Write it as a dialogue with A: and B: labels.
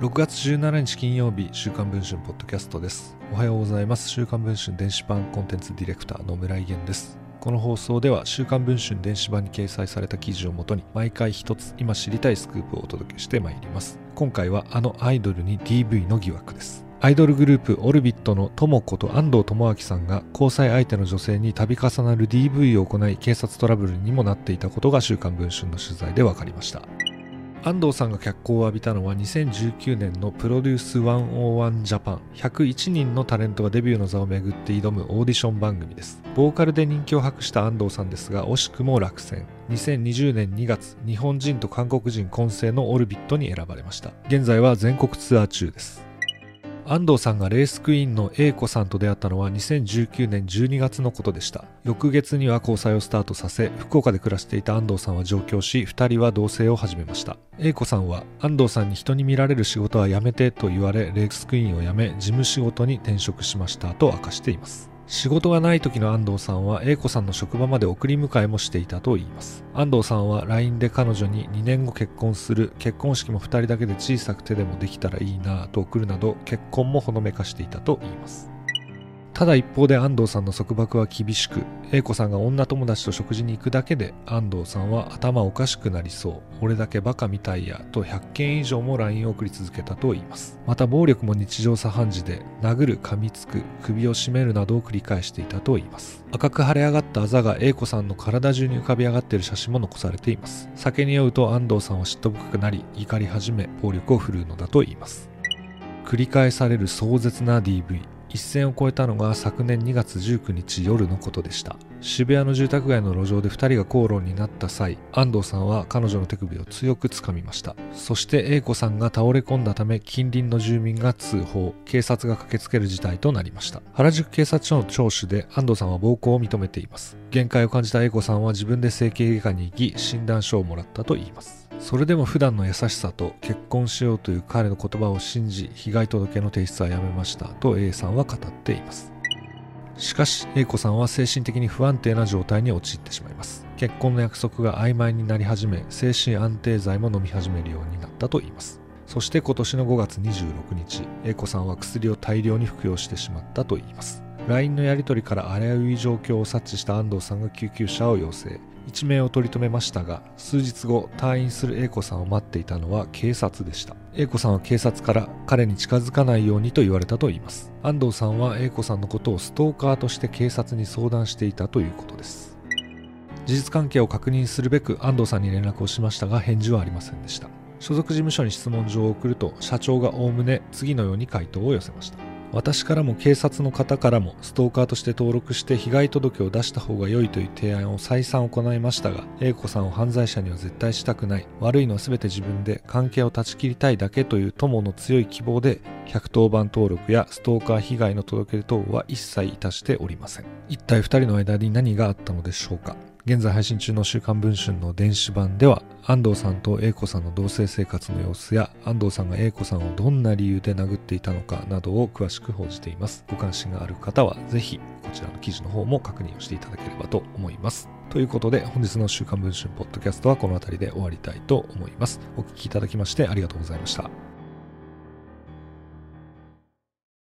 A: 6月17日金曜日週刊文春ポッドキャストです。おはようございます。週刊文春電子版コンテンツディレクターの村井源です。この放送では週刊文春電子版に掲載された記事をもとに毎回一つ今知りたいスクープをお届けしてまいります。今回はあのアイドルに DV の疑惑です。アイドルグループオルビットの智子と安藤智明さんが交際相手の女性に度重なる DV を行い警察トラブルにもなっていたことが週刊文春の取材で分かりました。安藤さんが脚光を浴びたのは2019年のプロデュース101ジャパン。101人のタレントがデビューの座をめぐって挑むオーディション番組です。ボーカルで人気を博した安藤さんですが惜しくも落選。2020年2月日本人と韓国人混成のオルビットに選ばれました。現在は全国ツアー中です。安藤さんがレースクイーンの A 子さんと出会ったのは2019年12月のことでした。翌月には交際をスタートさせ福岡で暮らしていた安藤さんは上京し2人は同棲を始めました。A 子さんは安藤さんに人に見られる仕事はやめてと言われレースクイーンを辞め事務仕事に転職しましたと明かしています。仕事がない時の安藤さんは A 子さんの職場まで送り迎えもしていたといいます。安藤さんは LINE で彼女に2年後結婚する結婚式も2人だけで小さく手でもできたらいいなぁと送るなど結婚もほのめかしていたといいます。ただ一方で安藤さんの束縛は厳しく、英子さんが女友達と食事に行くだけで安藤さんは頭おかしくなりそう、俺だけバカみたいやと100件以上も LINE を送り続けたと言います。また暴力も日常茶飯事で、殴る、噛みつく、首を絞めるなどを繰り返していたと言います。赤く腫れ上がったあざが英子さんの体中に浮かび上がっている写真も残されています。酒に酔うと安藤さんは嫉妬深くなり、怒り始め、暴力を振るうのだと言います。繰り返される壮絶な DV 一線を越えたのが昨年2月19日夜のことでした。渋谷の住宅街の路上で2人が口論になった際安藤さんは彼女の手首を強く掴みました。そして A 子さんが倒れ込んだため近隣の住民が通報。警察が駆けつける事態となりました。原宿警察署の聴取で安藤さんは暴行を認めています。限界を感じた A 子さんは自分で整形外科に行き診断書をもらったといいます。それでも普段の優しさと結婚しようという彼の言葉を信じ被害届の提出はやめましたと A さんは語っています。しかし A 子さんは精神的に不安定な状態に陥ってしまいます。結婚の約束が曖昧になり始め精神安定剤も飲み始めるようになったといいます。そして今年の5月26日 A 子さんは薬を大量に服用してしまったといいます。LINE のやり取りから危うい状況を察知した安藤さんが救急車を要請。一命を取り留めましたが数日後退院する A 子さんを待っていたのは警察でした。A 子さんは警察から彼に近づかないようにと言われたといいます。安藤さんは A 子さんのことをストーカーとして警察に相談していたということです。事実関係を確認するべく安藤さんに連絡をしましたが返事はありませんでした。所属事務所に質問状を送ると社長がおおむね次のように回答を寄せました。私からも警察の方からもストーカーとして登録して被害届を出した方が良いという提案を再三行いましたが A 子さんを犯罪者には絶対したくない。悪いのは全て自分で関係を断ち切りたいだけという友の強い希望で110番登録やストーカー被害の届け出等は一切いたしておりません。一体2人の間に何があったのでしょうか。現在配信中の週刊文春の電子版では安藤さんと英子さんの同棲生活の様子や安藤さんが英子さんをどんな理由で殴っていたのかなどを詳しく報じています。ご関心がある方はぜひこちらの記事の方も確認をしていただければと思います。ということで本日の週刊文春ポッドキャストはこの辺りで終わりたいと思います。お聴きいただきましてありがとうございました。